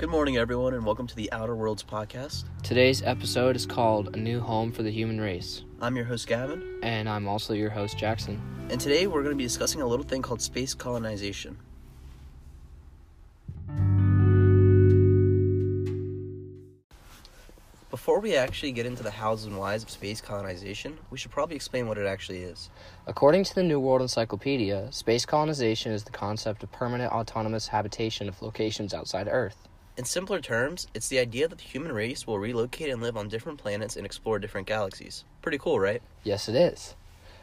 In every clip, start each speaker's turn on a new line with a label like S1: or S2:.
S1: Good morning, everyone, and welcome to the Outer Worlds podcast.
S2: Today's episode is called A New Home for the Human Race,
S1: I'm your host, Gavin,
S2: and I'm also your host, Jackson.
S1: and today we're going to be discussing a little thing called space colonization. Before we actually get into the hows and whys of space colonization, we should probably explain what it actually is.
S2: According to the New World Encyclopedia, space colonization is the concept of permanent autonomous habitation of locations outside Earth.
S1: In simpler terms, it's the idea that the human race will relocate and live on different planets and explore different galaxies. Pretty cool, right?
S2: Yes, it is.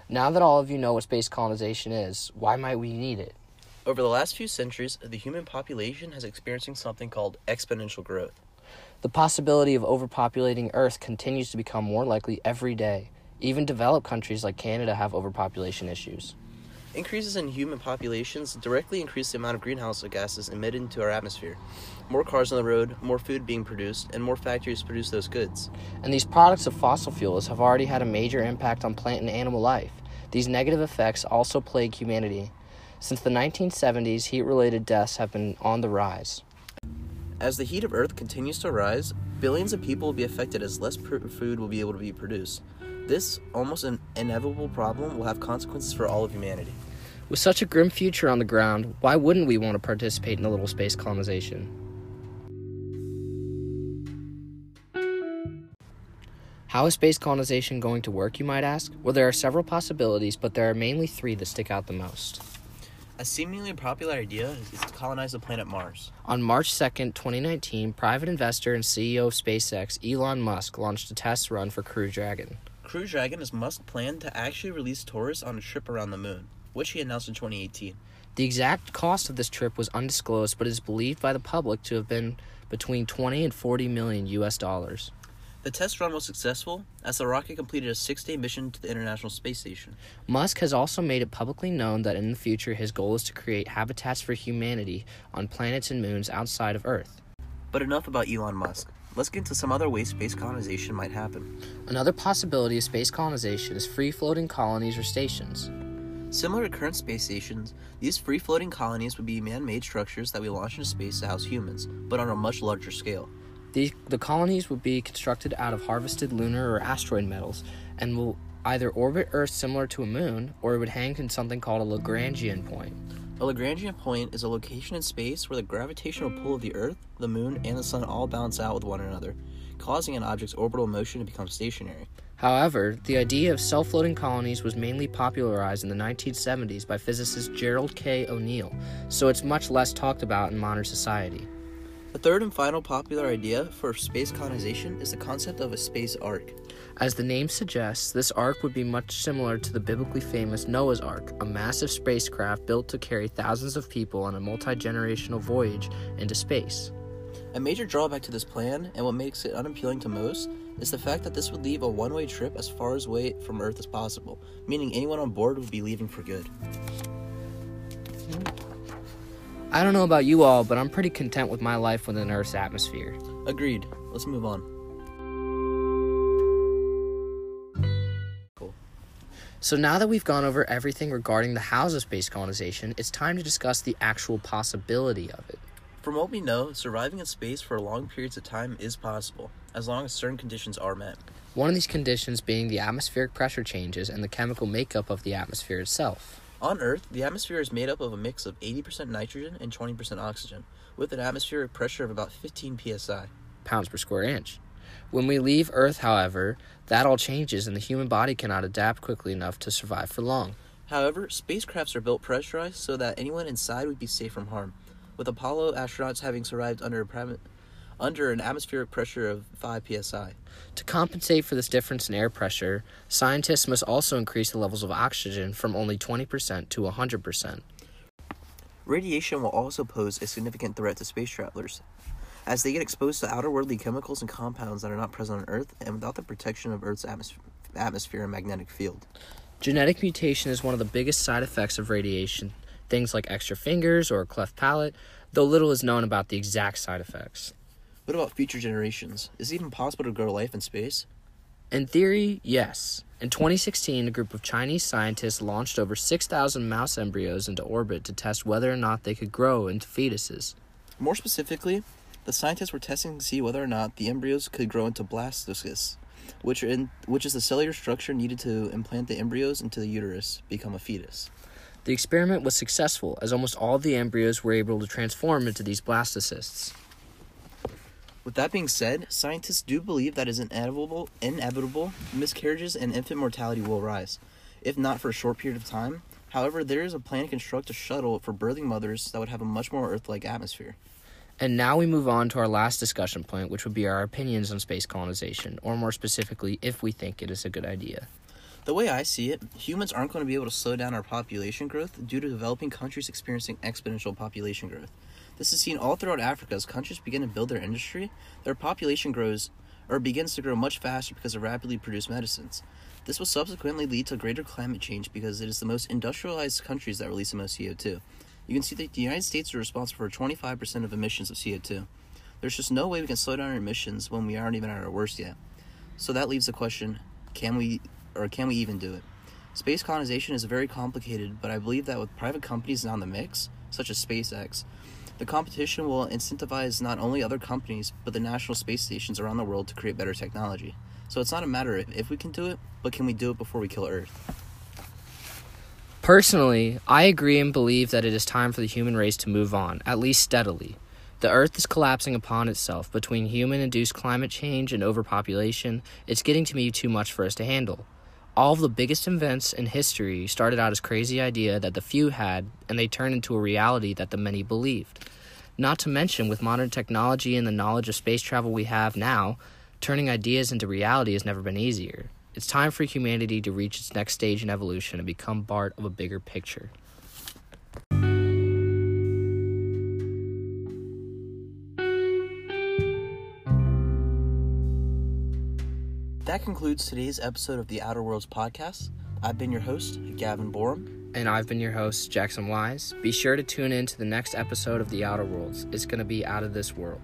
S2: Now that all of you know what space colonization is, why might we need it?
S1: Over the last few centuries, the human population has experiencing something called exponential growth.
S2: The possibility of overpopulating Earth continues to become more likely every day. Even developed countries like Canada have overpopulation issues.
S1: Increases in human populations directly increase the amount of greenhouse gases emitted into our atmosphere. More cars on the road, more food being produced, and more factories produce those goods.
S2: And these products of fossil fuels have already had a major impact on plant and animal life. These negative effects also plague humanity. Since the 1970s, heat related deaths have been on the rise.
S1: As the heat of Earth continues to rise, billions of people will be affected as less food will be able to be produced. This almost an inevitable problem will have consequences for all of humanity.
S2: With such a grim future on the ground, why wouldn't we want to participate in a little space colonization? How is space colonization going to work, you might ask? Well, there are several possibilities, but there are mainly three that stick out the most.
S1: A seemingly popular idea is to colonize the planet Mars.
S2: On March 2nd, 2019, private investor and CEO of SpaceX, Elon Musk, launched a test run for Crew Dragon.
S1: Crew Dragon is Musk's plan to actually release tourists on a trip around the moon, which he announced in 2018.
S2: The exact cost of this trip was undisclosed, but is believed by the public to have been between 20 and 40 million US dollars.
S1: The test run was successful as the rocket completed a six day mission to the International Space Station.
S2: Musk has also made it publicly known that in the future his goal is to create habitats for humanity on planets and moons outside of Earth.
S1: But enough about Elon Musk. Let's get into some other ways space colonization might happen.
S2: Another possibility of space colonization is free floating colonies or stations.
S1: Similar to current space stations, these free floating colonies would be man made structures that we launch into space to house humans, but on a much larger scale.
S2: The, the colonies would be constructed out of harvested lunar or asteroid metals and will either orbit Earth similar to a moon or it would hang in something called a Lagrangian point.
S1: A Lagrangian point is a location in space where the gravitational pull of the Earth, the Moon, and the Sun all balance out with one another, causing an object's orbital motion to become stationary.
S2: However, the idea of self floating colonies was mainly popularized in the 1970s by physicist Gerard K. O'Neill, so it's much less talked about in modern society.
S1: The third and final popular idea for space colonization is the concept of a space ark.
S2: As the name suggests, this ark would be much similar to the biblically famous Noah's Ark, a massive spacecraft built to carry thousands of people on a multi generational voyage into space.
S1: A major drawback to this plan, and what makes it unappealing to most, is the fact that this would leave a one way trip as far away from Earth as possible, meaning anyone on board would be leaving for good.
S2: I don't know about you all, but I'm pretty content with my life within Earth's atmosphere.
S1: Agreed. Let's move on. Cool.
S2: So now that we've gone over everything regarding the hows of space colonization, it's time to discuss the actual possibility of it.
S1: From what we know, surviving in space for long periods of time is possible, as long as certain conditions are met.
S2: One of these conditions being the atmospheric pressure changes and the chemical makeup of the atmosphere itself.
S1: On Earth, the atmosphere is made up of a mix of 80% nitrogen and 20% oxygen, with an atmospheric pressure of about 15 psi.
S2: pounds per square inch. When we leave Earth, however, that all changes and the human body cannot adapt quickly enough to survive for long.
S1: However, spacecrafts are built pressurized so that anyone inside would be safe from harm, with Apollo astronauts having survived under a under an atmospheric pressure of 5 psi.
S2: To compensate for this difference in air pressure, scientists must also increase the levels of oxygen from only 20% to 100%.
S1: Radiation will also pose a significant threat to space travelers, as they get exposed to outerworldly chemicals and compounds that are not present on Earth and without the protection of Earth's atmos- atmosphere and magnetic field.
S2: Genetic mutation is one of the biggest side effects of radiation. Things like extra fingers or a cleft palate, though little is known about the exact side effects.
S1: What about future generations? Is it even possible to grow life in space?
S2: In theory, yes. In 2016, a group of Chinese scientists launched over 6,000 mouse embryos into orbit to test whether or not they could grow into fetuses.
S1: More specifically, The scientists were testing to see whether or not the embryos could grow into blastocysts, which are in which is the cellular structure needed to implant the embryos into the uterus, become a fetus.
S2: The experiment was successful, as almost all of the embryos were able to transform into these blastocysts.
S1: With that being said, scientists do believe that is inevitable, inevitable miscarriages and infant mortality will rise, if not for a short period of time. However, there is a plan to construct a shuttle for birthing mothers that would have a much more Earth-like atmosphere.
S2: And now we move on to our last discussion point, which would be our opinions on space colonization, or more specifically, if we think it is a good idea.
S1: The way I see it, humans aren't going to be able to slow down our population growth due to developing countries experiencing exponential population growth. This is seen all throughout Africa as countries begin to build their industry, their population grows or begins to grow much faster because of rapidly produced medicines. This will subsequently lead to greater climate change because it is the most industrialized countries that release the most CO2. You can see that the United States are responsible for 25% of emissions of CO2. There's just no way we can slow down our emissions when we aren't even at our worst yet. So that leaves the question, can we or can we even do it? Space colonization is very complicated, but I believe that with private companies now in the mix, such as SpaceX, the competition will incentivize not only other companies, but the national space stations around the world to create better technology. So it's not a matter of if we can do it, but can we do it before we kill Earth?
S2: Personally, I agree and believe that it is time for the human race to move on, at least steadily. The Earth is collapsing upon itself. Between human induced climate change and overpopulation, it's getting to be too much for us to handle. All of the biggest events in history started out as crazy idea that the few had, and they turned into a reality that the many believed. Not to mention, with modern technology and the knowledge of space travel we have now, turning ideas into reality has never been easier. It's time for humanity to reach its next stage in evolution and become part of a bigger picture.
S1: That concludes today's episode of the Outer Worlds podcast. I've been your host, Gavin Borum.
S2: And I've been your host, Jackson Wise. Be sure to tune in to the next episode of The Outer Worlds. It's going to be out of this world.